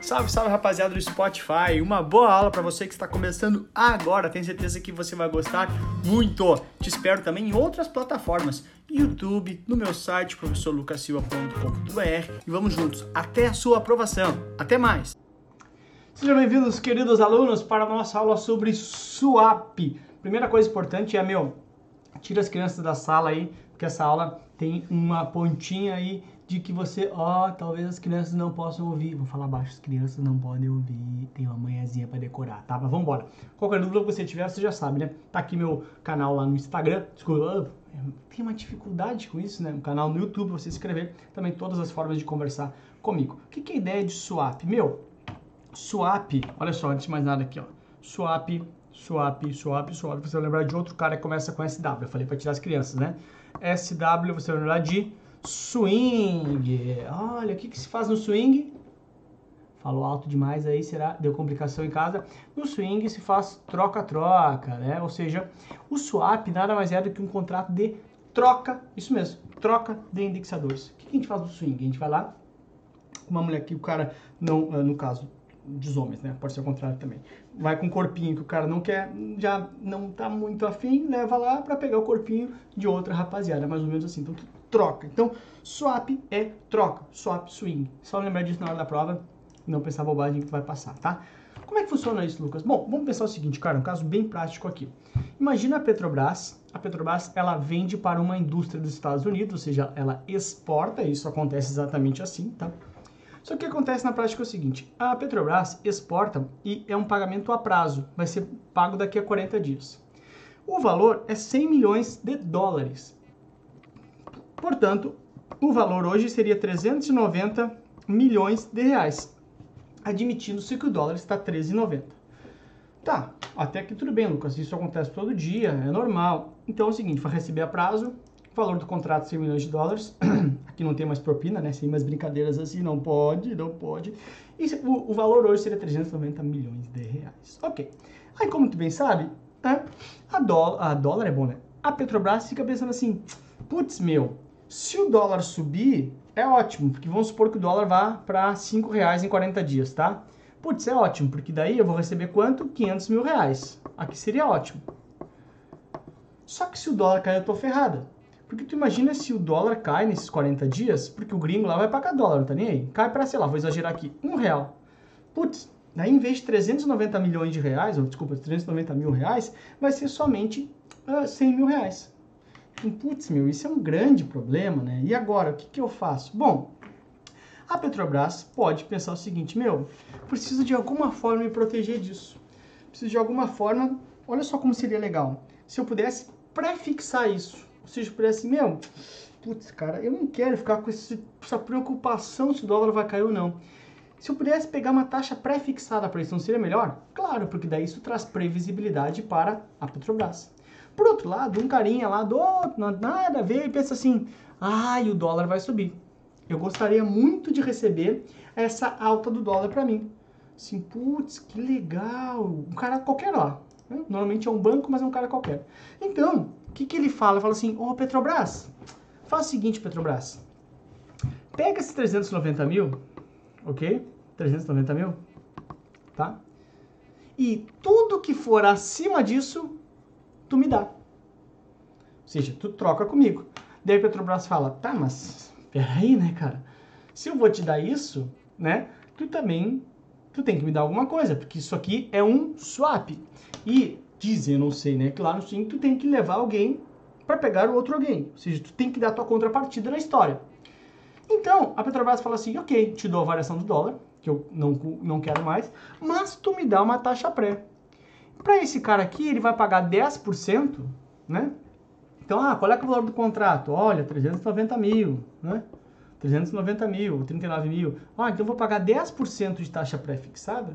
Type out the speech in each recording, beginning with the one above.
Salve, salve rapaziada do Spotify. Uma boa aula para você que está começando agora. Tenho certeza que você vai gostar muito. Te espero também em outras plataformas, YouTube, no meu site professorlucasilva.com.br e vamos juntos até a sua aprovação. Até mais. Sejam bem-vindos, queridos alunos, para a nossa aula sobre SWAP. Primeira coisa importante é, meu, tira as crianças da sala aí, porque essa aula tem uma pontinha aí de que você, ó, oh, talvez as crianças não possam ouvir. Vou falar baixo, as crianças não podem ouvir. Tem uma manhãzinha para decorar, tá? Mas vamos embora. Qualquer dúvida que você tiver, você já sabe, né? Tá aqui meu canal lá no Instagram. Desculpa, tem uma dificuldade com isso, né? Um canal no YouTube, você escrever. Também todas as formas de conversar comigo. O que, que é a ideia de swap? Meu, swap, olha só, antes de mais nada aqui, ó. Swap, swap, swap, swap. Você vai lembrar de outro cara que começa com SW. Eu falei para tirar as crianças, né? SW, você vai lembrar de Swing. Olha, o que, que se faz no swing? Falou alto demais aí, será? Deu complicação em casa. No swing se faz troca-troca, né? Ou seja, o swap nada mais é do que um contrato de troca, isso mesmo, troca de indexadores. O que, que a gente faz no swing? A gente vai lá, uma mulher que o cara não, ah, no caso, dos homens, né? Pode ser o contrário também. Vai com um corpinho que o cara não quer, já não tá muito afim, leva lá para pegar o corpinho de outra rapaziada, mais ou menos assim. Então, troca. Então, swap é troca, swap swing. Só lembrar disso na hora da prova, não pensar bobagem que tu vai passar, tá? Como é que funciona isso, Lucas? Bom, vamos pensar o seguinte, cara, um caso bem prático aqui. Imagina a Petrobras, a Petrobras, ela vende para uma indústria dos Estados Unidos, ou seja, ela exporta, isso acontece exatamente assim, tá? Só que acontece na prática é o seguinte: a Petrobras exporta e é um pagamento a prazo, vai ser pago daqui a 40 dias. O valor é 100 milhões de dólares. Portanto, o valor hoje seria 390 milhões de reais, admitindo-se que o dólar está 13,90. Tá, até aqui tudo bem, Lucas. Isso acontece todo dia, é normal. Então é o seguinte, vai receber a prazo, valor do contrato 100 milhões de dólares. Aqui não tem mais propina, né? Sem mais brincadeiras assim, não pode, não pode. E o, o valor hoje seria 390 milhões de reais. Ok. Aí, como tu bem sabe, né? a, dólar, a dólar é bom, né? A Petrobras fica pensando assim, putz, meu, se o dólar subir, é ótimo, porque vamos supor que o dólar vá para 5 reais em 40 dias, tá? Putz, é ótimo, porque daí eu vou receber quanto? 500 mil reais. Aqui seria ótimo. Só que se o dólar cair, eu tô ferrada. Porque tu imagina se o dólar cai nesses 40 dias, porque o gringo lá vai pagar dólar, não tá nem aí. Cai para, sei lá, vou exagerar aqui, um real. Putz, daí em vez de 390 milhões de reais, ou desculpa, 390 mil reais, vai ser somente uh, ah, 100 mil reais. Putz, meu, isso é um grande problema, né? E agora, o que, que eu faço? Bom, a Petrobras pode pensar o seguinte, meu, preciso de alguma forma me proteger disso. Preciso de alguma forma, olha só como seria legal. Se eu pudesse prefixar isso ou seja, parece assim, meu, putz, cara, eu não quero ficar com esse, essa preocupação se o dólar vai cair ou não. Se eu pudesse pegar uma taxa pré-fixada para isso, não seria melhor? Claro, porque daí isso traz previsibilidade para a Petrobras. Por outro lado, um carinha lá do outro, nada a ver, e pensa assim, ai, o dólar vai subir. Eu gostaria muito de receber essa alta do dólar para mim. Assim, putz, que legal. Um cara qualquer lá. Né? Normalmente é um banco, mas é um cara qualquer. Então, que, que ele fala? Ele fala assim, ô oh, Petrobras, faz o seguinte, Petrobras, pega esses 390 mil, ok? 390 mil, tá? E tudo que for acima disso, tu me dá. Ou seja, tu troca comigo. Daí a Petrobras fala, tá, mas peraí, né, cara? Se eu vou te dar isso, né, tu também, tu tem que me dar alguma coisa, porque isso aqui é um swap. E dizem, eu não sei, né? Que lá no tu tem que levar alguém para pegar o outro alguém. Ou seja, tu tem que dar tua contrapartida na história. Então, a Petrobras fala assim, ok, te dou a variação do dólar, que eu não, não quero mais, mas tu me dá uma taxa pré. Para esse cara aqui, ele vai pagar 10%, né? Então, ah, qual é, é o valor do contrato? Olha, 390 mil, né? 390 mil, 39 mil. Ah, então eu vou pagar 10% de taxa pré-fixada.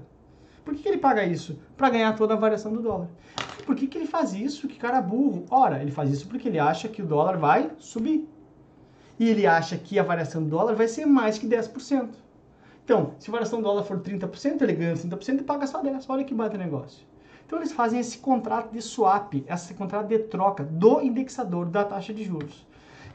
Por que, que ele paga isso? Para ganhar toda a variação do dólar. Por que, que ele faz isso? Que cara burro. Ora, ele faz isso porque ele acha que o dólar vai subir. E ele acha que a variação do dólar vai ser mais que 10%. Então, se a variação do dólar for 30%, ele ganha 30% e paga só 10%. Olha que baita negócio. Então, eles fazem esse contrato de swap, esse contrato de troca do indexador da taxa de juros.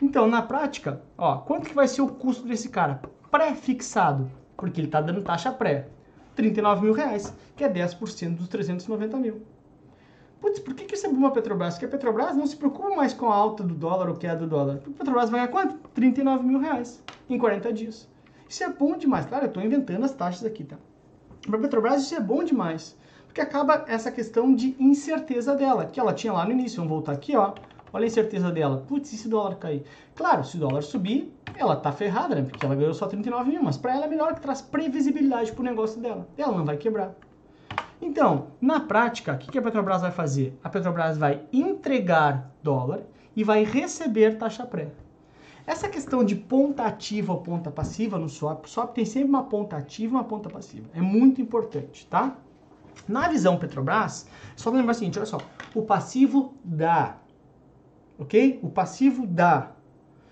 Então, na prática, ó, quanto que vai ser o custo desse cara? Pré-fixado, porque ele está dando taxa pré. 39 mil reais, que é 10% dos 390 mil. Putz, por que, que isso é bom a Petrobras? Porque a Petrobras não se preocupa mais com a alta do dólar ou queda do dólar. A Petrobras vai ganhar quanto? 39 mil reais em 40 dias. Isso é bom demais. Claro, eu estou inventando as taxas aqui, tá? Para a Petrobras isso é bom demais. Porque acaba essa questão de incerteza dela, que ela tinha lá no início. Vamos voltar aqui, ó. Olha a incerteza dela. Putz, e se o dólar cair? Claro, se o dólar subir, ela tá ferrada, né? Porque ela ganhou só 39 mil. Mas para ela é melhor que traz previsibilidade pro negócio dela. Ela não vai quebrar. Então, na prática, o que a Petrobras vai fazer? A Petrobras vai entregar dólar e vai receber taxa pré. Essa questão de ponta ativa ou ponta passiva no swap, swap tem sempre uma ponta ativa e uma ponta passiva. É muito importante, tá? Na visão Petrobras, só lembrar o seguinte, olha só, o passivo dá, ok? O passivo dá.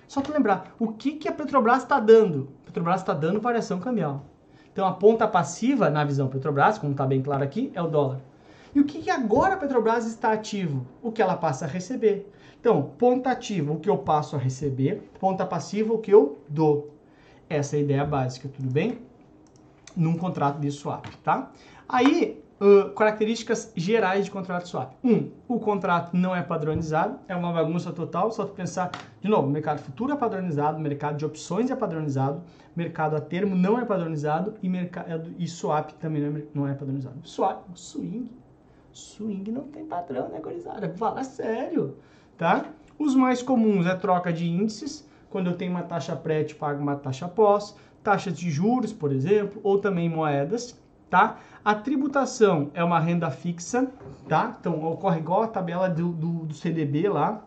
Só para lembrar, o que, que a Petrobras está dando? A Petrobras está dando variação cambial. Então a ponta passiva na visão Petrobras, como está bem claro aqui, é o dólar. E o que, que agora a Petrobras está ativo? O que ela passa a receber. Então, ponta ativa, o que eu passo a receber, ponta passiva, o que eu dou. Essa é a ideia básica, tudo bem? Num contrato de swap, tá? Aí, uh, características gerais de contrato swap. Um, o contrato não é padronizado, é uma bagunça total, só tu pensar, de novo, mercado futuro é padronizado, mercado de opções é padronizado, mercado a termo não é padronizado e, mercado, e swap também não é, não é padronizado. Swap, swing, swing não tem padrão, né, gurizada? Fala sério, tá? Os mais comuns é troca de índices, quando eu tenho uma taxa pré, te pago uma taxa pós, taxas de juros, por exemplo, ou também moedas, tá? A tributação é uma renda fixa, tá? Então, ocorre igual a tabela do, do, do CDB lá.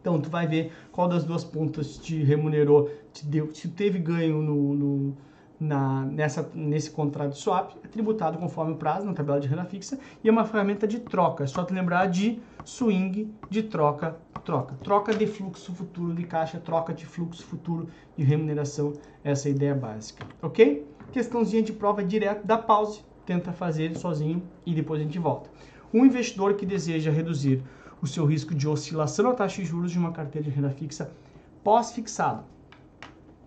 Então, tu vai ver qual das duas pontas te remunerou, te deu, se teve ganho no, no na, nessa, nesse contrato de swap, é tributado conforme o prazo na tabela de renda fixa e é uma ferramenta de troca. É só te lembrar de swing de troca, troca. Troca de fluxo futuro de caixa, troca de fluxo futuro de remuneração. Essa é a ideia básica, ok? Questãozinha de prova direto, dá pause, tenta fazer sozinho e depois a gente volta. Um investidor que deseja reduzir o seu risco de oscilação na taxa de juros de uma carteira de renda fixa pós-fixado.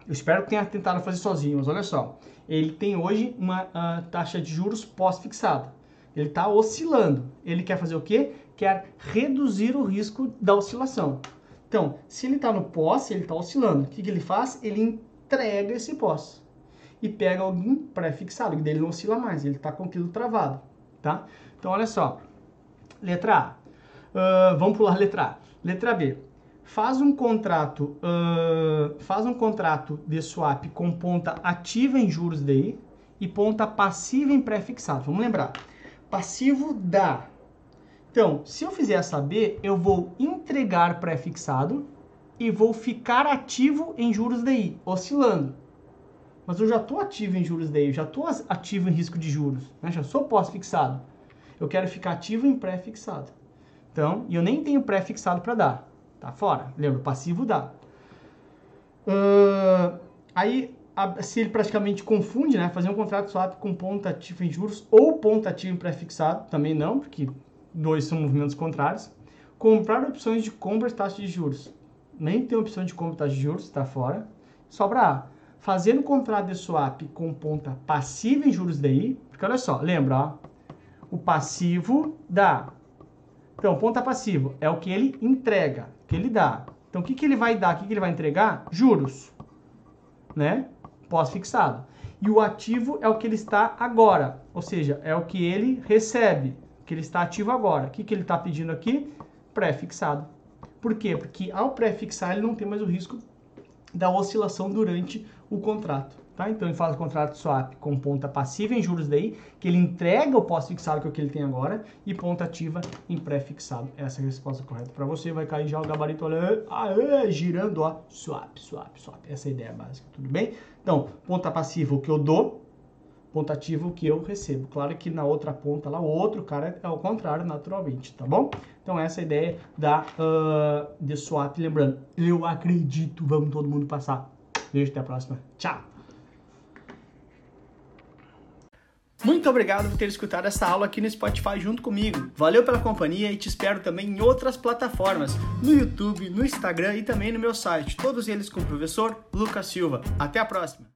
Eu espero que tenha tentado fazer sozinho, mas olha só. Ele tem hoje uma uh, taxa de juros pós-fixada. Ele está oscilando. Ele quer fazer o quê? Quer reduzir o risco da oscilação. Então, se ele está no pós, ele está oscilando. O que, que ele faz? Ele entrega esse pós e pega algum pré-fixado, que dele não oscila mais, ele está com aquilo travado, tá? Então, olha só. Letra A. Uh, vamos pular letra A. Letra B. Faz um contrato, uh, faz um contrato de swap com ponta ativa em juros DI e ponta passiva em pré-fixado. Vamos lembrar. Passivo dá. Então, se eu fizer essa B, eu vou entregar pré-fixado e vou ficar ativo em juros DI, oscilando mas eu já estou ativo em juros daí, eu já estou ativo em risco de juros, né? já sou pós-fixado. Eu quero ficar ativo em pré-fixado. Então, e eu nem tenho pré-fixado para dar, tá fora. Lembra, passivo dá. Uh, aí, a, se ele praticamente confunde, né, fazer um contrato swap com ponta ativa em juros ou ponta ativa em pré-fixado, também não, porque dois são movimentos contrários. Comprar opções de compra de taxa de juros. Nem tem opção de compra de taxa de juros, está fora. Sobra A fazendo contrato de swap com ponta passiva em juros DI, porque olha só, lembra, ó, o passivo dá. Então, ponta passivo é o que ele entrega, que ele dá. Então, o que, que ele vai dar, o que, que ele vai entregar? Juros, né? Pós-fixado. E o ativo é o que ele está agora, ou seja, é o que ele recebe, que ele está ativo agora. O que, que ele está pedindo aqui? Pré-fixado. Por quê? Porque ao pré-fixar ele não tem mais o risco da oscilação durante o contrato. Tá? Então ele faz o contrato swap com ponta passiva em juros daí, que ele entrega o pós-fixado que é o que ele tem agora, e ponta ativa em pré-fixado. Essa é a resposta correta para você. Vai cair já o gabarito olha, aê, girando, ó, swap, swap, swap. Essa é a ideia básica, tudo bem? Então, ponta passiva o que eu dou, ponta ativa o que eu recebo. Claro que na outra ponta lá, o outro cara é o contrário, naturalmente, tá bom? Então essa é a ideia da, uh, de swap. Lembrando, eu acredito, vamos todo mundo passar Beijo, até a próxima. Tchau! Muito obrigado por ter escutado essa aula aqui no Spotify junto comigo. Valeu pela companhia e te espero também em outras plataformas, no YouTube, no Instagram e também no meu site, todos eles com o professor Lucas Silva. Até a próxima!